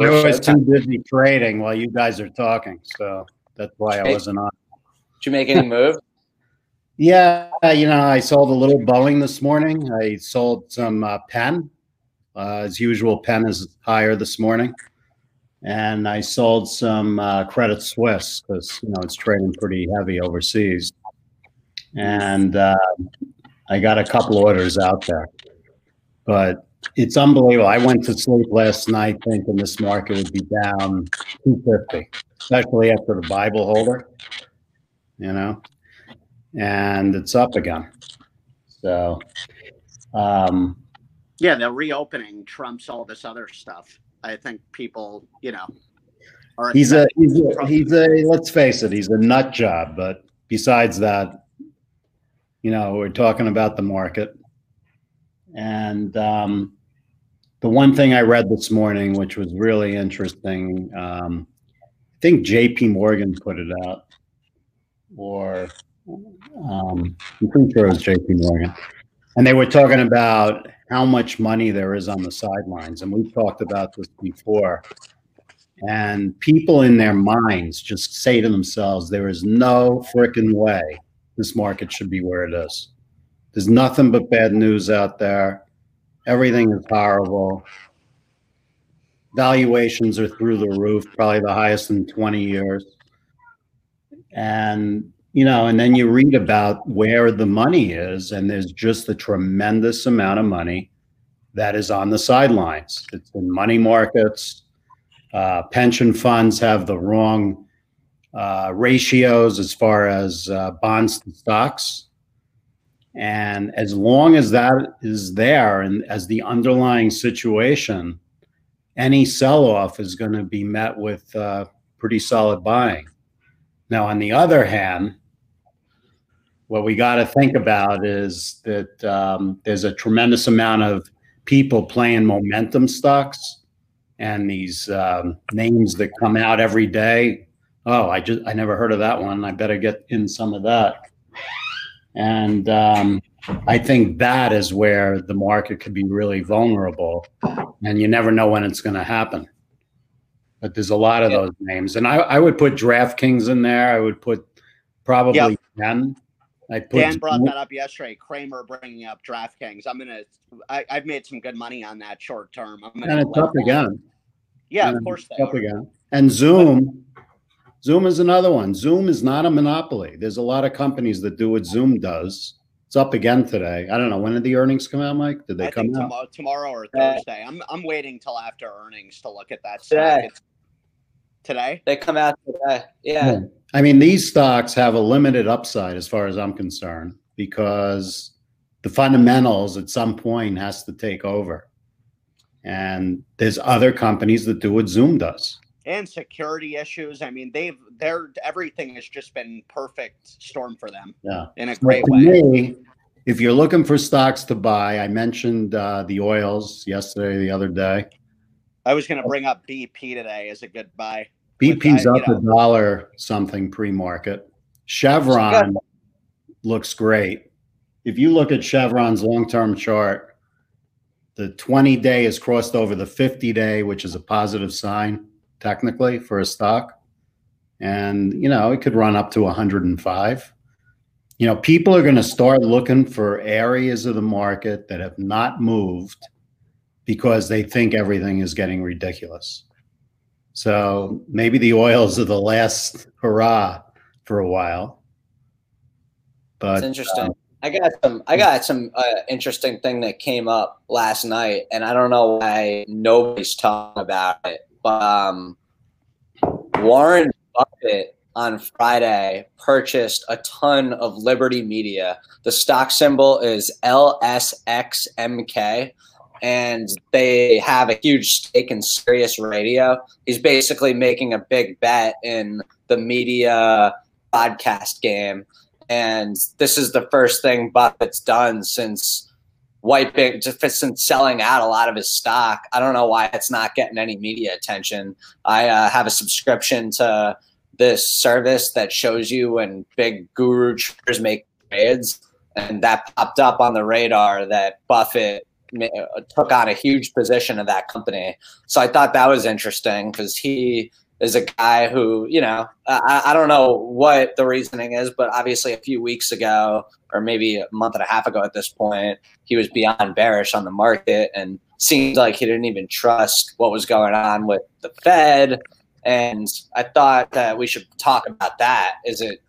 I was too busy trading while you guys are talking, so that's why I wasn't on. Did you make any move? Yeah, you know, I sold a little Boeing this morning. I sold some uh, Penn. Uh, as usual, Penn is higher this morning. And I sold some uh, Credit Suisse because, you know, it's trading pretty heavy overseas. And uh, I got a couple orders out there. But it's unbelievable. I went to sleep last night thinking this market would be down 250, especially after the Bible holder, you know? and it's up again. So, um, yeah, the reopening trumps all this other stuff. I think people, you know, are he's a he's a, he's a let's face it, he's a nut job. But besides that, you know, we're talking about the market, and um, the one thing I read this morning, which was really interesting, um, I think J.P. Morgan put it out, or um, I'm pretty sure it was JP Morgan. And they were talking about how much money there is on the sidelines. And we've talked about this before. And people in their minds just say to themselves, there is no freaking way this market should be where it is. There's nothing but bad news out there. Everything is horrible. Valuations are through the roof, probably the highest in 20 years. And you know, and then you read about where the money is, and there's just a tremendous amount of money that is on the sidelines. It's in money markets. Uh, pension funds have the wrong uh, ratios as far as uh, bonds to stocks. And as long as that is there and as the underlying situation, any sell off is going to be met with uh, pretty solid buying. Now, on the other hand, what we got to think about is that um, there's a tremendous amount of people playing momentum stocks and these um, names that come out every day. Oh, I just I never heard of that one. I better get in some of that. And um, I think that is where the market could be really vulnerable, and you never know when it's going to happen. But there's a lot of those names, and I, I would put DraftKings in there. I would put probably yep. ten. I put Dan brought that up yesterday. Cramer bringing up DraftKings. I'm gonna. I, have made some good money on that short term. I'm gonna and it's up again. Yeah, and of course they up are. again. And Zoom, but, Zoom is another one. Zoom is not a monopoly. There's a lot of companies that do what Zoom does. It's up again today. I don't know when did the earnings come out, Mike? Did they I come out tomorrow, tomorrow or Thursday? I'm I'm waiting till after earnings to look at that. Today. today. They come out today. Yeah. yeah. I mean, these stocks have a limited upside as far as I'm concerned because the fundamentals at some point has to take over. And there's other companies that do what Zoom does. And security issues. I mean, they've they're everything has just been perfect storm for them. Yeah. In a great way. Me, if you're looking for stocks to buy, I mentioned uh, the oils yesterday, the other day. I was going to bring up BP today as a good buy. BP's I, up a dollar something pre-market. Chevron looks great. If you look at Chevron's long-term chart, the 20 day has crossed over the 50 day, which is a positive sign technically for a stock. And, you know, it could run up to 105. You know, people are going to start looking for areas of the market that have not moved because they think everything is getting ridiculous. So maybe the oils are the last hurrah for a while. But it's interesting. Uh, I got some. I got some uh, interesting thing that came up last night, and I don't know why nobody's talking about it. Um, Warren Buffett on Friday purchased a ton of Liberty Media. The stock symbol is LSXMK and they have a huge stake in Sirius Radio. He's basically making a big bet in the media podcast game. And this is the first thing Buffett's done since wiping, since selling out a lot of his stock. I don't know why it's not getting any media attention. I uh, have a subscription to this service that shows you when big guru traders make trades. And that popped up on the radar that Buffett took on a huge position of that company. So I thought that was interesting because he is a guy who, you know, I, I don't know what the reasoning is, but obviously a few weeks ago, or maybe a month and a half ago at this point, he was beyond bearish on the market and seemed like he didn't even trust what was going on with the Fed. And I thought that we should talk about that. Is it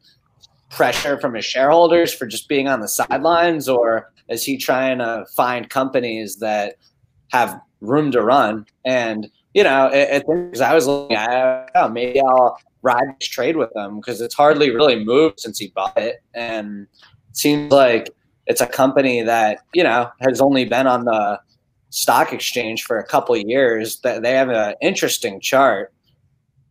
pressure from his shareholders for just being on the sidelines, or is he trying to find companies that have room to run? And you know, it, it, I was looking at, oh, maybe I'll ride this trade with them because it's hardly really moved since he bought it, and it seems like it's a company that you know has only been on the stock exchange for a couple years. That they have an interesting chart.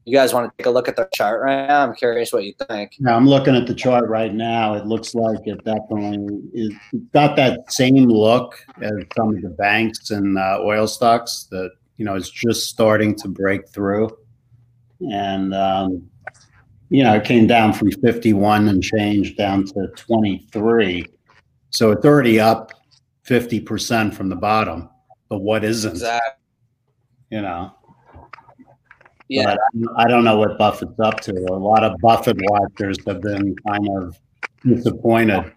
You guys want to take a look at the chart right now? I'm curious what you think. Yeah, I'm looking at the chart right now. It looks like it definitely is got that same look as some of the banks and uh, oil stocks that you know, is just starting to break through. And, um, you know, it came down from 51 and changed down to 23. So it's already up 50% from the bottom. But what isn't? Exactly. You know? Yeah. But I don't know what Buffett's up to. A lot of Buffett watchers have been kind of disappointed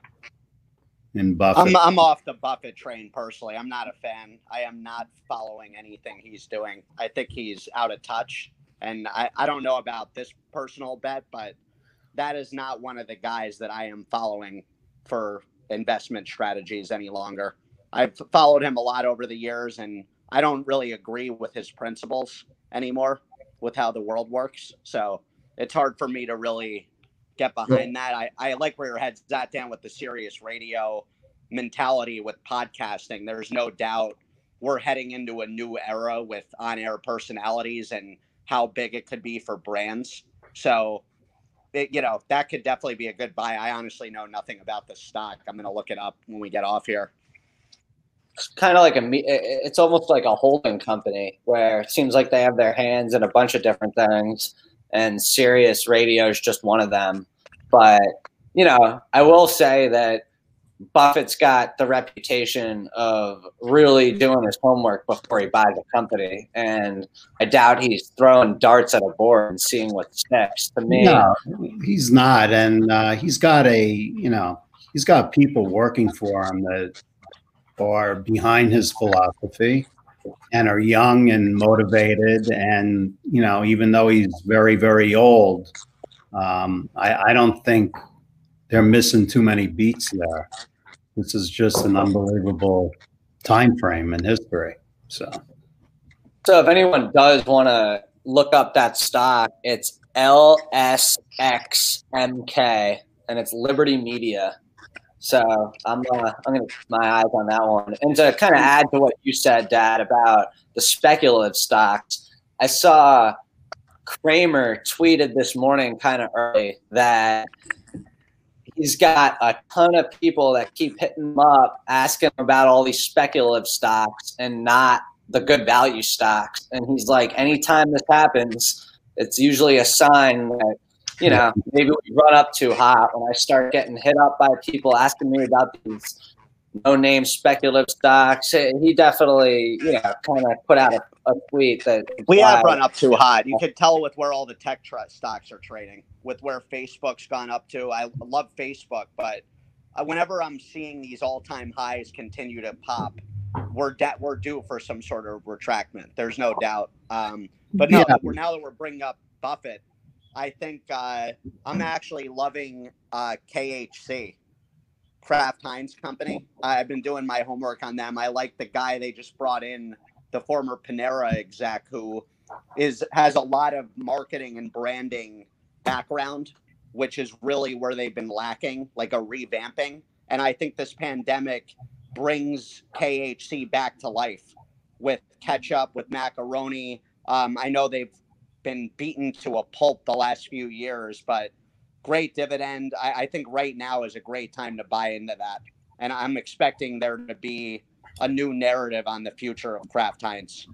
in Buffett? I'm, I'm off the Buffett train personally. I'm not a fan. I am not following anything he's doing. I think he's out of touch. And I, I don't know about this personal bet, but that is not one of the guys that I am following for investment strategies any longer. I've followed him a lot over the years, and I don't really agree with his principles anymore with how the world works. So it's hard for me to really get behind that. I, I like where your head's at, Dan, with the Sirius radio mentality with podcasting. There's no doubt we're heading into a new era with on air personalities and how big it could be for brands. So, it, you know, that could definitely be a good buy. I honestly know nothing about the stock. I'm going to look it up when we get off here. It's kind of like a, it's almost like a holding company where it seems like they have their hands in a bunch of different things and Sirius Radio is just one of them. But you know, I will say that Buffett's got the reputation of really doing his homework before he buys a company, and I doubt he's throwing darts at a board and seeing what sticks. To me, no, he's not, and uh, he's got a you know he's got people working for him that are behind his philosophy and are young and motivated. And, you know, even though he's very, very old, um, I, I don't think they're missing too many beats there. This is just an unbelievable time frame in history. So, so if anyone does want to look up that stock, it's LSXMK and it's Liberty Media. So I'm uh, I'm gonna keep my eyes on that one. And to kind of add to what you said, Dad, about the speculative stocks, I saw Cramer tweeted this morning, kind of early, that he's got a ton of people that keep hitting him up asking about all these speculative stocks and not the good value stocks. And he's like, anytime this happens, it's usually a sign that you know, maybe we run up too hot when I start getting hit up by people asking me about these no name speculative stocks. He definitely, you know, kind of put out a, a tweet that we have run up too hot. You could tell with where all the tech tra- stocks are trading, with where Facebook's gone up to. I love Facebook, but uh, whenever I'm seeing these all time highs continue to pop, we're de- we're due for some sort of retractment. There's no doubt. Um, but no, yeah. we're now that we're bringing up Buffett, I think uh, I'm actually loving uh, KHC, Kraft Heinz Company. I've been doing my homework on them. I like the guy they just brought in, the former Panera exec, who is has a lot of marketing and branding background, which is really where they've been lacking, like a revamping. And I think this pandemic brings KHC back to life with ketchup, with macaroni. Um, I know they've been beaten to a pulp the last few years, but great dividend. I, I, think right now is a great time to buy into that. And I'm expecting there to be a new narrative on the future of Kraft Heinz.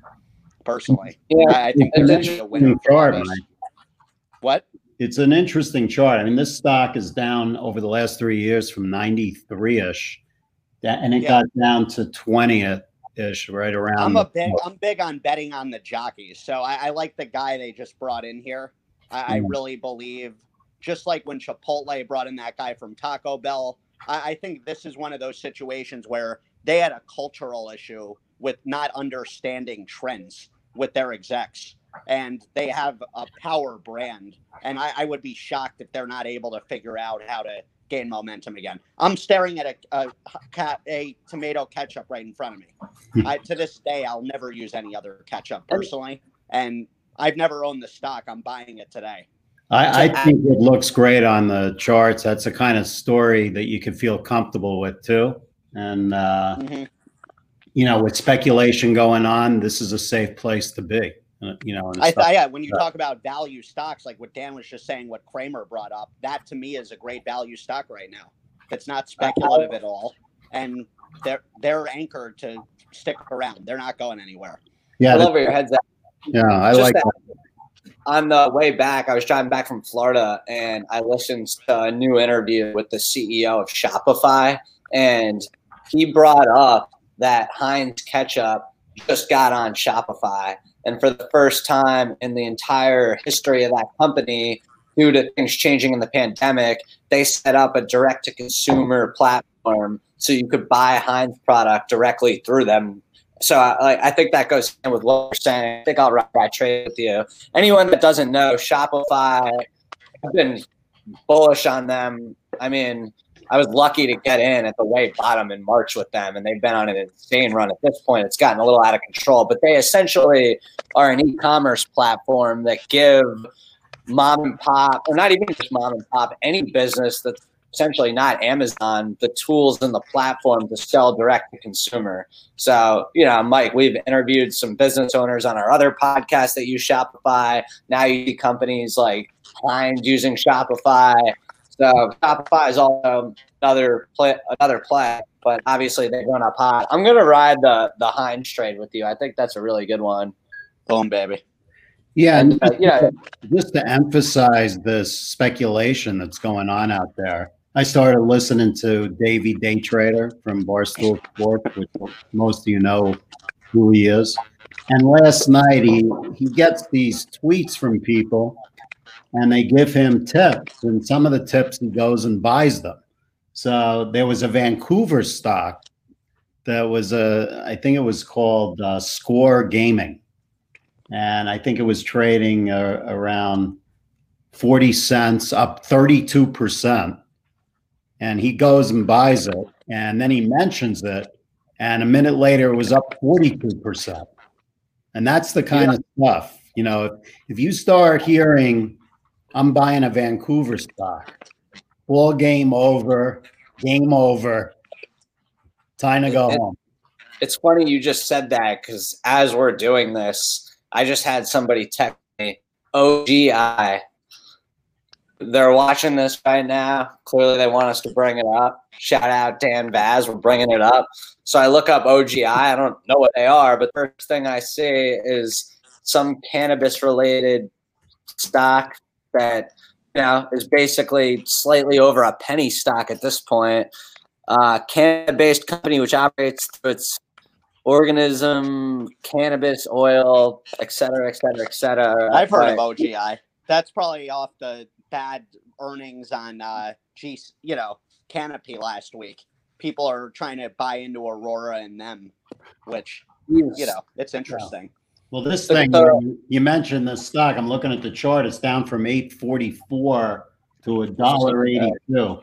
Personally, yeah, I, I think it's an interesting chart. What? It's an interesting chart. I mean, this stock is down over the last three years from 93 ish, and it yeah. got down to 20th ish, right around. I'm a big I'm big on betting on the jockeys. So I, I like the guy they just brought in here. I, I Mm. really believe, just like when Chipotle brought in that guy from Taco Bell, I, I think this is one of those situations where they had a cultural issue with not understanding trends with their execs. And they have a power brand. And I, I would be shocked if they're not able to figure out how to gain momentum again. I'm staring at a, a, a tomato ketchup right in front of me. I, to this day, I'll never use any other ketchup personally. And I've never owned the stock. I'm buying it today. I, I think it looks great on the charts. That's the kind of story that you can feel comfortable with too. And uh, Mhm. you know, with speculation going on, this is a safe place to be. Uh, You know, and I, stuff. I, yeah, when you Yeah. talk about value stocks, like what Dan was just saying, what Cramer brought up, that to me is a great value stock right now. It's not speculative at all, and they're they're anchored to stick around. They're not going anywhere. yeah, I love where your head's at. yeah, I Just like that- that. on the way back, I was driving back from Florida and I listened to a new interview with the CEO of Shopify. And he brought up that Heinz ketchup just got on Shopify. And for the first time in the entire history of that company, due to things changing in the pandemic, they set up a direct to consumer platform so you could buy Heinz product directly through them. So I, I think that goes with what you're saying. I think I'll ride trade with you anyone that doesn't know Shopify, I've been bullish on them. I mean, I was lucky to get in at the way bottom in March with them, and they've been on an insane run. At this point, it's gotten a little out of control, but they essentially are an e-commerce platform that give mom and pop, or not even just mom and pop, any business that's essentially not Amazon, the tools and the platform to sell direct to consumer. So, you know, Mike, we've interviewed some business owners on our other podcast that use Shopify. Now you see companies like Heinz using Shopify. So Shopify is also another play, another play, but obviously they run up hot. I'm gonna ride the the Heinz trade with you. I think that's a really good one. Boom, baby. Yeah, and Uh, yeah, just to emphasize this speculation that's going on out there, I started listening to Davey Day Trader from Barstool Sports, which most of you know who he is. And last night he he gets these tweets from people, and they give him tips, and some of the tips he goes and buys them. So there was a Vancouver stock that was a I think it was called uh, Score Gaming and I think it was trading uh, around 40 cents, up 32%. And he goes and buys it, and then he mentions it, and a minute later it was up 42%. And that's the kind of stuff, you know, if, if you start hearing, I'm buying a Vancouver stock, all game over, game over, time to go And- home. it's funny you just said that because as we're doing this, I just had somebody text me, oh, OGI. They're watching this right now. Clearly, they want us to bring it up. Shout out Dan Vaz, we're bringing it up. So I look up OGI. I don't know what they are, but the first thing I see is some cannabis related stock that you know is basically slightly over a penny stock at this point. Uh, Canada-based company which operates through its Organigram, cannabis oil, et cetera, et cetera, et cetera. I've heard of OGI. That's probably off the bad earnings on uh G you know, Canopy last week. People are trying to buy into Aurora and them, which, you know, it's interesting. Well, this thing at you, you mentioned the stock. I'm looking at the chart. It's down from 844 to a dollar 82.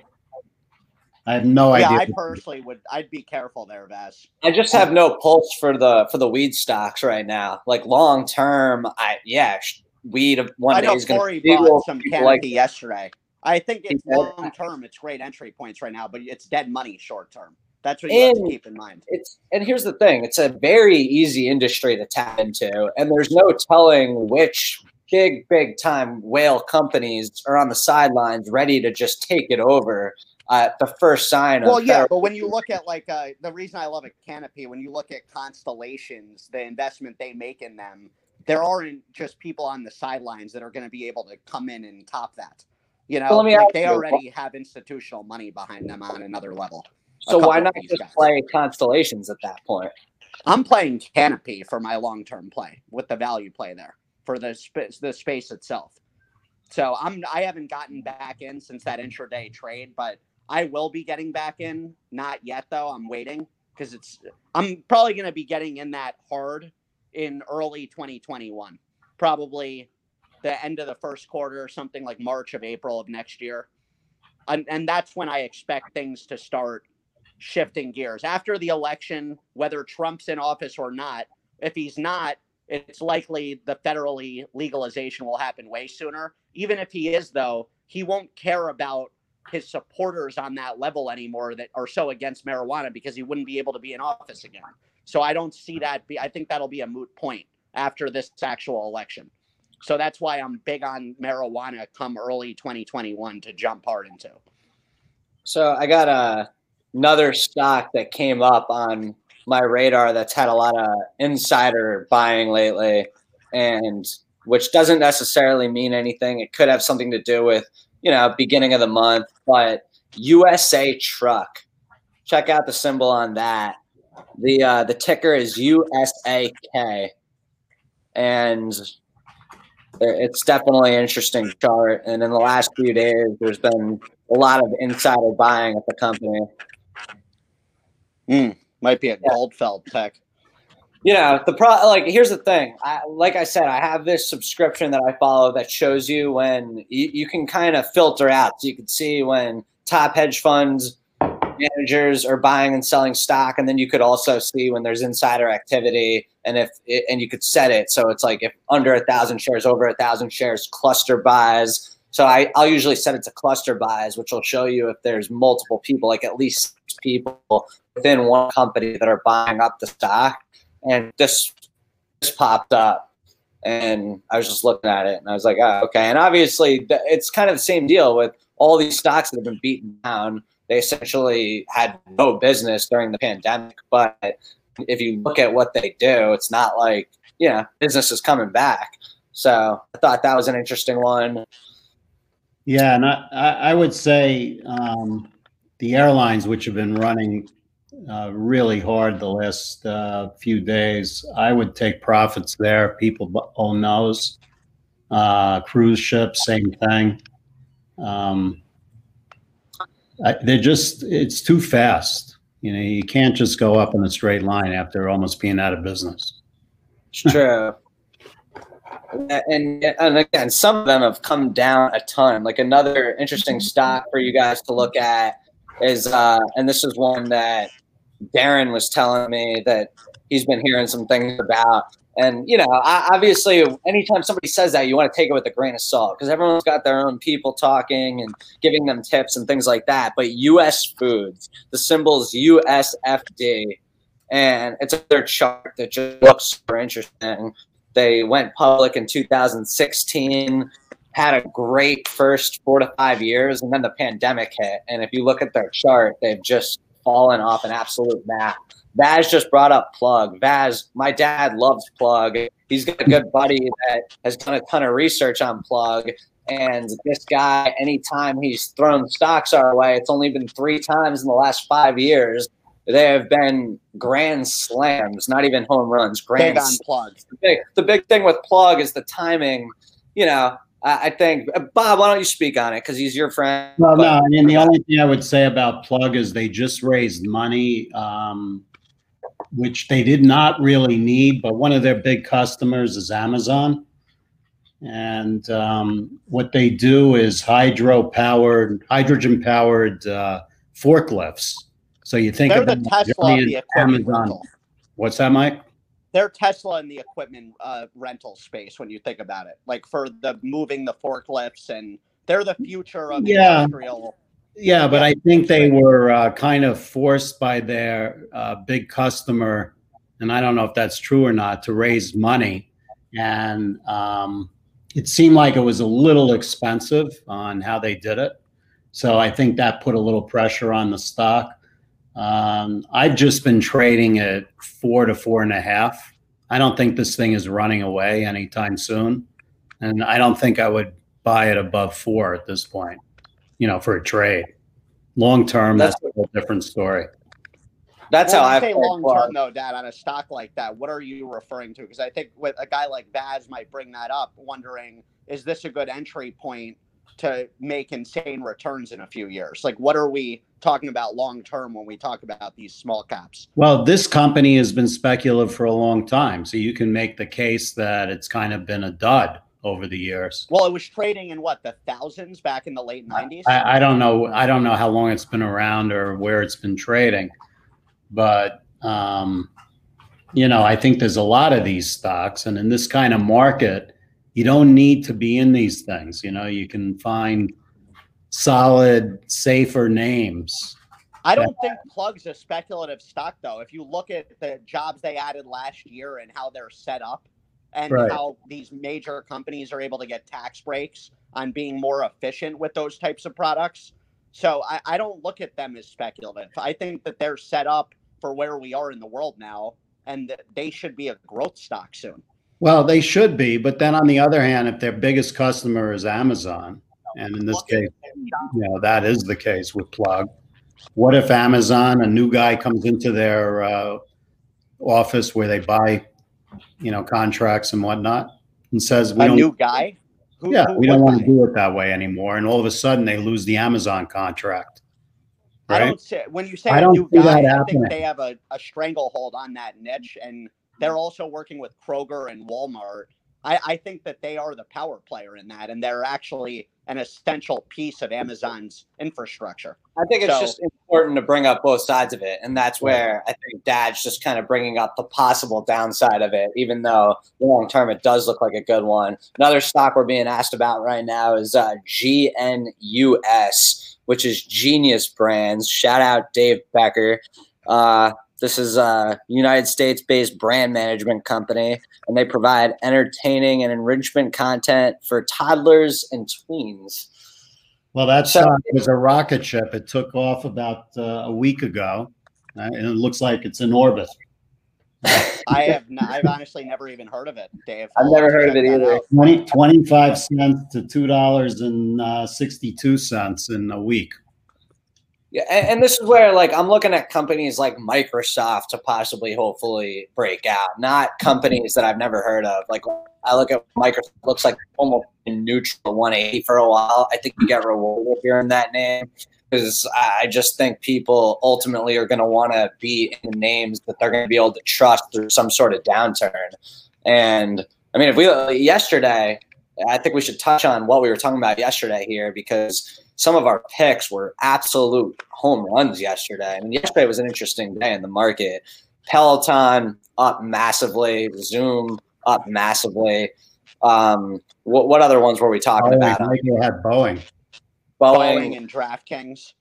I have no idea. yeah, idea. I personally would I'd be careful there, Vaz. I just have no pulse for the for the weed stocks right now. Like long term, I yeah, sh- weed one I day is going Corey to bought some people Canopy like yesterday. I think it's long term, it's great entry points right now, but it's dead money short term. That's what you have to keep in mind. it's and here's the thing it's a very easy industry to tap into and there's no telling which big big time whale companies are on the sidelines ready to just take it over at the first sign of Well, yeah, federal- but when you look at like uh, the reason I love a canopy, when you look at constellations, the investment they make in them, there aren't just people on the sidelines that are going to be able to come in and top that. You know, Well, like they you, already have institutional money behind them on another level. So why not just guys. play constellations at that point I'm playing Canopy for my long term play with the value play there for the space the space itself. So I'm I haven't gotten back in since that intraday trade, but I will be getting back in. Not yet though. I'm waiting because it's I'm probably going to be getting in that hard in early 2021. Probably the end of the first quarter or something like March of April of next year. And, and that's when I expect things to start shifting gears. After the election, whether Trump's in office or not, if he's not, it's likely the federally legalization will happen way sooner. Even if he is, though, he won't care about his supporters on that level anymore that are so against marijuana because he wouldn't be able to be in office again. So I don't see that be I think that'll be a moot point after this actual election. So that's why I'm big on marijuana come early 2021 to jump hard into. So I got a, another stock that came up on my radar that's had a lot of insider buying lately and which doesn't necessarily mean anything. It could have something to do with, you know, beginning of the month, but USA Truck. Check out the symbol on that. The uh, the ticker is USAK. And it's definitely an interesting chart. And in the last few days, there's been a lot of insider buying at the company. Mm, might be at yeah. Goldfeld tech. You know, the pro like here's the thing. I, like I said, I have this subscription that I follow that shows you when you, you can kind of filter out. So you can see when top hedge funds managers are buying and selling stock, and then you could also see when there's insider activity, and if it, and you could set it so it's like if under a thousand shares, over a thousand shares, cluster buys. So I, I'll usually set it to cluster buys, which will show you if there's multiple people, like at least people within one company that are buying up the stock. And this this popped up, and I was just looking at it, and I was like, oh, okay. And obviously, it's kind of the same deal with all these stocks that have been beaten down they essentially had no business during the pandemic. But if you look at what they do, it's not like, you know, business is coming back. So I thought that was an interesting one. Yeah, and I, I would say um, the airlines, which have been running uh, really hard the last uh, few days, I would take profits there. People own those. Uh, cruise ships, same thing. Um, I, they're just it's too fast. You know, you can't just go up in a straight line after almost being out of business. It's true. and and again, some of them have come down a ton. Like another interesting stock for you guys to look at is, uh, and this is one that Darren was telling me that he's been hearing some things about. And you know, obviously, anytime somebody says that, you want to take it with a grain of salt because everyone's got their own people talking and giving them tips and things like that. But U.S. Foods, the symbol's USFD, and it's their chart that just looks super interesting. They went public in 2016, had a great first four to five years, and then the pandemic hit. And if you look at their chart, they've just fallen off an absolute map. Vaz just brought up Plug. Vaz, my dad loves Plug. He's got a good buddy that has done a ton of research on Plug. And this guy, anytime he's thrown stocks our way, it's only been three times in the last five years. They have been grand slams, not even home runs. Grand big on plug. The big, the big thing with plug is the timing. You know, I, think uh, Bob, why don't you speak on it because he's your friend. Well, no, I mean the only thing I would say about plug is they just raised money. Um, which they did not really need, but one of their big customers is Amazon. And um, what they do is hydro powered, hydrogen powered uh, forklifts. So you think They're the Tesla the equipment Amazon. What's that, Mike? They're Tesla in the equipment uh, rental space when you think about it, like for the moving the forklifts, and they're the future of yeah. industrial yeah, but I think they were uh, kind of forced by their uh, big customer, and I don't know if that's true or not, to raise money. And um, it seemed like it was a little expensive on how they did it. So I think that put a little pressure on the stock. Um, I've just been trading at four to four and a half. I don't think this thing is running away anytime soon. And I don't think I would buy it above four at this point you know, for a trade. Long term, that's, that's a whole different story. That's When how I say long term though, Dad, on a stock like that. What are you referring to? Because I think with a guy like Vaz might bring that up, wondering is this a good entry point to make insane returns in a few years? Like, what are we talking about long term when we talk about these small caps? Well, this company has been speculative for a long time, so you can make the case that it's kind of been a dud over the years. Well, it was trading in what the thousands back in the late nineties. I, I don't know. I don't know how long it's been around or where it's been trading, but um, you know, I think there's a lot of these stocks, and in this kind of market, you don't need to be in these things. You know, you can find solid, safer names. I don't think Plug's a speculative stock, though. If you look at the jobs they added last year and how they're set up, and Right. how these major companies are able to get tax breaks on being more efficient with those types of products. So I, I don't look at them as speculative. I think that they're set up for where we are in the world now, and that they should be a growth stock soon. Well, they should be, but then on the other hand, if their biggest customer is Amazon, and in this case, you know, that is the case with Plug. What if Amazon, a new guy comes into their uh, office where they buy, you know, contracts and whatnot, and says, "We a don't, new guy. Who, yeah, who we don't want to do it that way anymore," and all of a sudden they lose the Amazon contract. I Right? don't say when you say I a new guy, I think they have a, a stranglehold on that niche, and they're also working with Kroger and Walmart. I, I think that they are the power player in that, and they're actually an essential piece of Amazon's infrastructure. I think it's So- just important to bring up both sides of it, and that's where I think Dad's just kind of bringing up the possible downside of it, even though long term it does look like a good one. Another stock we're being asked about right now is uh, GNUS, which is Genius Brands. Shout out Dave Becker. Uh, this is a United States based brand management company, and they provide entertaining and enrichment content for toddlers and tweens. Well, that So- stock was a rocket ship. It took off about uh, a week ago, uh, and it looks like it's in orbit. I have not, I've honestly never even heard of it, Dave. I've never heard of it either. 20, 25 cents to two dollars and uh, sixty-two in a week. Yeah, and, and this is where like I'm looking at companies like Microsoft to possibly hopefully break out, not companies that I've never heard of. Like I look at Microsoft, looks like almost neutral 180 for a while. I think you get rewarded hearing that name because I I just think people ultimately are going to want to be in names that they're going to be able to trust through some sort of downturn. And I mean, if we yesterday, I think we should touch on what we were talking about yesterday here because some of our picks were absolute home runs yesterday. I mean, yesterday was an interesting day in the market. Peloton up massively, Zoom up massively. Um, what, what other ones were we talking Oh, about? maybe you had Boeing. Boeing Boeing, and DraftKings.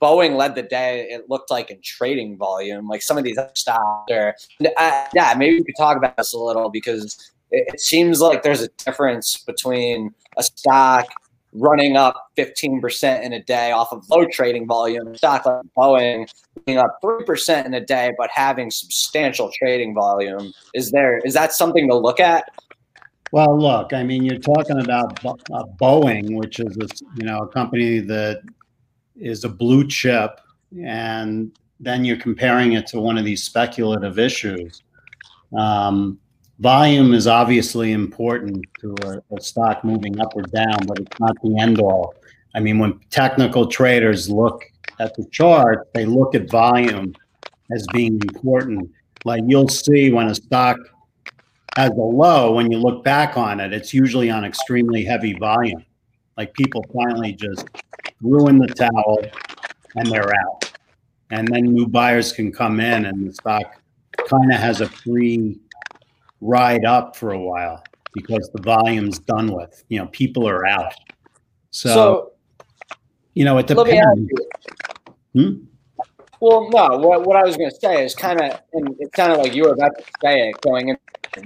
Boeing led the day. It looked like in trading volume, like some of these other stocks are. Uh, yeah, maybe we could talk about this a little because it, it seems like there's a difference between a stock running up 15% in a day off of low trading volume, stock like Boeing being up 3% in a day, but having substantial trading volume. Is there is that something to look at? Well, look, I mean, you're talking about uh, Boeing, which is a, you know a company that is a blue chip, and then you're comparing it to one of these speculative issues. Um, volume is obviously important to a, a stock moving up or down, but it's not the end all. I mean, when technical traders look at the chart, they look at volume as being important. Like you'll see when a stock has a low, when you look back on it, it's usually on extremely heavy volume. Like people finally just ruin the towel and they're out. And then new buyers can come in and the stock kind of has a free ride up for a while because the volume's done with. You know, people are out. So, so you know, it let me ask depends. Hmm? Well, no. What, what I was going to say is kind of, and it sounded like you were about to say it going in,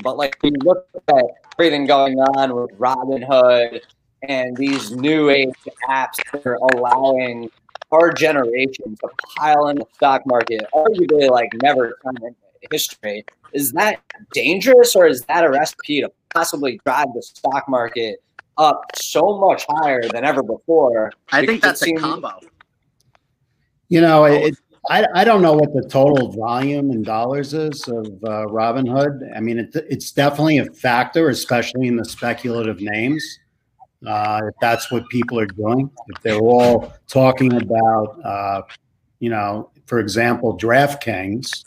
but like you look at everything going on with Robinhood and these new age apps that are allowing our generation to pile in the stock market, arguably like never time in history, is that dangerous or is that a recipe to possibly drive the stock market up so much higher than ever before? I think it that's a combo. You know, it, I, I don't know what the total volume in dollars is of uh, Robinhood. I mean, it, it's definitely a factor, especially in the speculative names. Uh, if that's what people are doing, if they're all talking about, uh, you know, for example, DraftKings,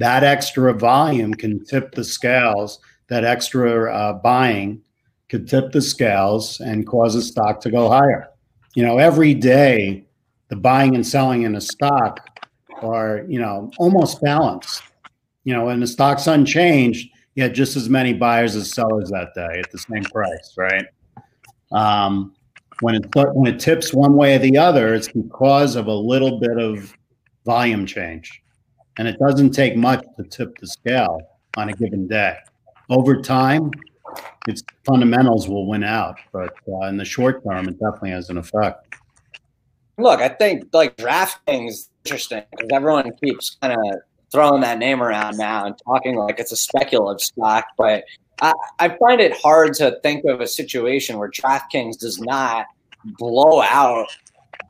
that extra volume can tip the scales. That extra uh, buying could tip the scales and cause a stock to go higher. You know, every day the buying and selling in a stock are, you know, almost balanced. You know, when the stock's unchanged, you had just as many buyers as sellers that day at the same price, right? Um, when it when it tips one way or the other, it's because of a little bit of volume change, and it doesn't take much to tip the scale on a given day. Over time, its fundamentals will win out, but uh, in the short term, it definitely has an effect. Look, I think like DraftKings is interesting because everyone keeps kind of throwing that name around now and talking like it's a speculative stock, but I, I find it hard to think of a situation where DraftKings does not blow out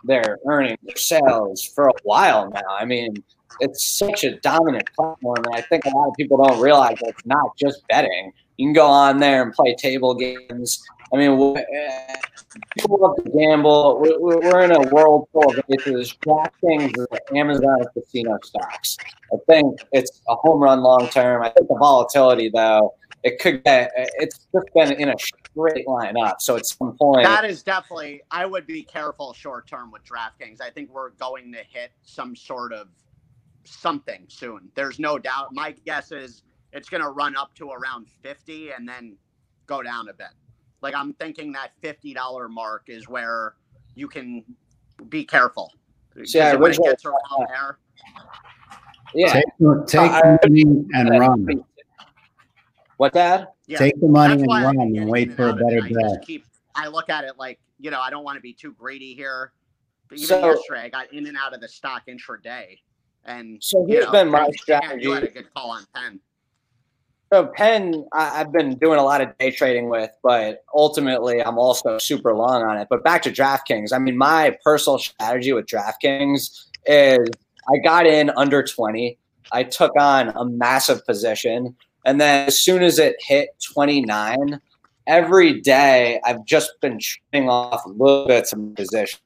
their earnings or sales for a while now. I mean, it's such a dominant platform, and I think a lot of people don't realize it's not just betting. You can go on there and play table games. I mean, eh, people love to gamble. We're in a world full of aces. DraftKings is Amazon casino stocks. I think it's a home run long term. I think the volatility, though, it could get. It's just been in a straight line up. So at some point, that is definitely. I would be careful short term with DraftKings. I think we're going to hit some sort of something soon. There's no doubt. My guess is it's going to run up to around 50 and then go down a bit. Like I'm thinking that $50 mark is where you can be careful. Yeah, when it gets around there. Yeah. Take, take uh, money and run. What that? Yeah. Take the money and run and wait for a better day. Keep, I look at it like, you know, I don't want to be too greedy here. But even so, yesterday, I got in and out of the stock intraday. And so here's know, been my strategy. You had a good call on Penn. So Penn, I, have been doing a lot of day trading with, but ultimately I'm also super long on it. But back to DraftKings. I mean, my personal strategy with DraftKings is I got in under 20. I took on a massive position. And then as soon as it hit 29, every day I've just been trading off a little bit of position.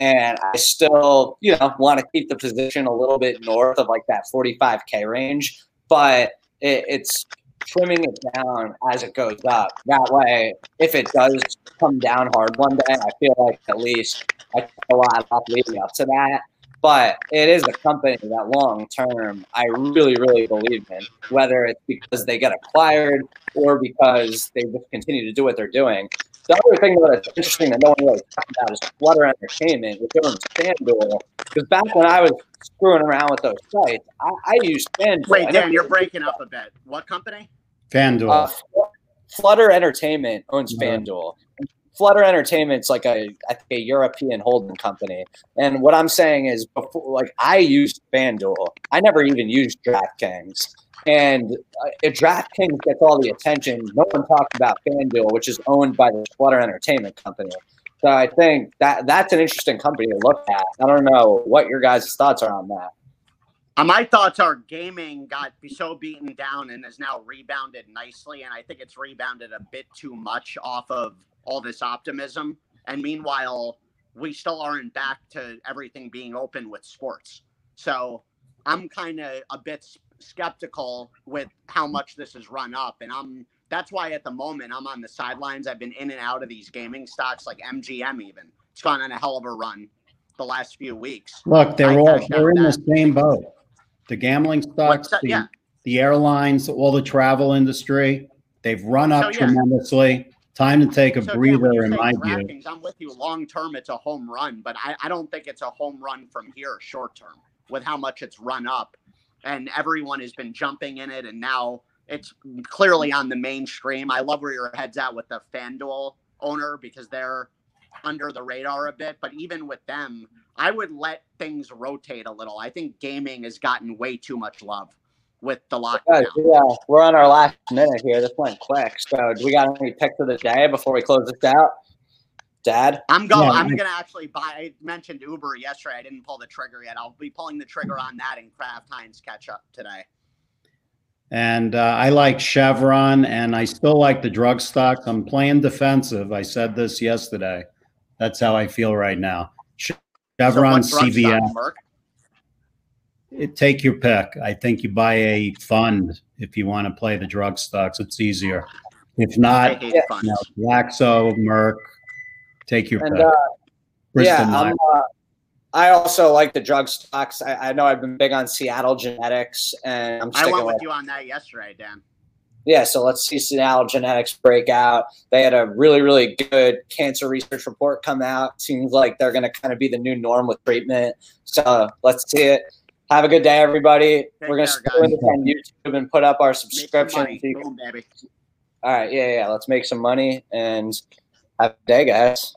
And I still, you know, want to keep the position a little bit north of like that 45K range. But it, it's trimming it down as it goes up. That way, if it does come down hard one day, I feel like at least I took a lot off leading up to that. But it is a company that long term I really, really believe in, whether it's because they get acquired or because they just continue to do what they're doing. The other thing that's interesting that no one really talks about is Flutter Entertainment, which owns FanDuel. Because back when I was screwing around with those sites, I, I used FanDuel. Wait, Dan, you're breaking up a bit. What company? FanDuel. Uh, Flutter Entertainment owns mm-hmm. FanDuel. Flutter Entertainment's like a I think a European holding company. And what I'm saying is before like I used FanDuel. I never even used DraftKings. And uh, if DraftKings gets all the attention, no one talks about FanDuel, which is owned by the Flutter Entertainment company. So I think that that's an interesting company to look at. I don't know what your guys' thoughts are on that. Uh, my thoughts are gaming got so beaten down and has now rebounded nicely, and I think it's rebounded a bit too much off of all this optimism. And meanwhile, we still aren't back to everything being open with sports. So I'm kind of a bit skeptical with how much this has run up, and I'm that's why at the moment I'm on the sidelines. I've been in and out of these gaming stocks, like MGM. Even it's gone on a hell of a run the last few weeks. Look, they're all they're in that. the same boat the gambling stocks, the, yeah. the airlines, all the travel industry, they've run up so, yeah. tremendously. Time to take a so, breather, yeah, in my view. I'm with you. Long term, it's a home run, but I, I don't think it's a home run from here short term with how much it's run up. And everyone has been jumping in it, and now it's clearly on the mainstream. I love where your head's at with the FanDuel owner because they're under the radar a bit. But even with them, I would let things rotate a little. I think gaming has gotten way too much love with the lockdown. Yeah, we're on our last minute here. This went quick. So, do we got any picks of the day before we close this out? Dad? I'm going. Yeah, I'm gonna actually buy. I mentioned Uber yesterday. I didn't pull the trigger yet. I'll be pulling the trigger on that and Kraft Heinz ketchup today. And uh, I like Chevron, and I still like the drug stocks. I'm playing defensive. I said this yesterday. That's how I feel right now. Chevron, so what drug CVS. Stock, Merck? It, take your pick. I think you buy a fund if you want to play the drug stocks. It's easier. If not, hate you know, Glaxo, Merck. Take your And pick. uh, yeah, I'm, uh, I also like the drug stocks. I, I know I've been big on Seattle genetics, and I'm I sticking went with with you on that yesterday, Dan. Yeah, so let's see Seattle genetics break out. They had a really, really good cancer research report come out. Seems like they're going to kind of be the new norm with treatment. So let's see it. Have a good day, everybody. We're going to care, stay guys. with it on YouTube and put up our subscription. money. so you can- Boom, baby. All right, yeah, yeah. Let's make some money and have a day, guys.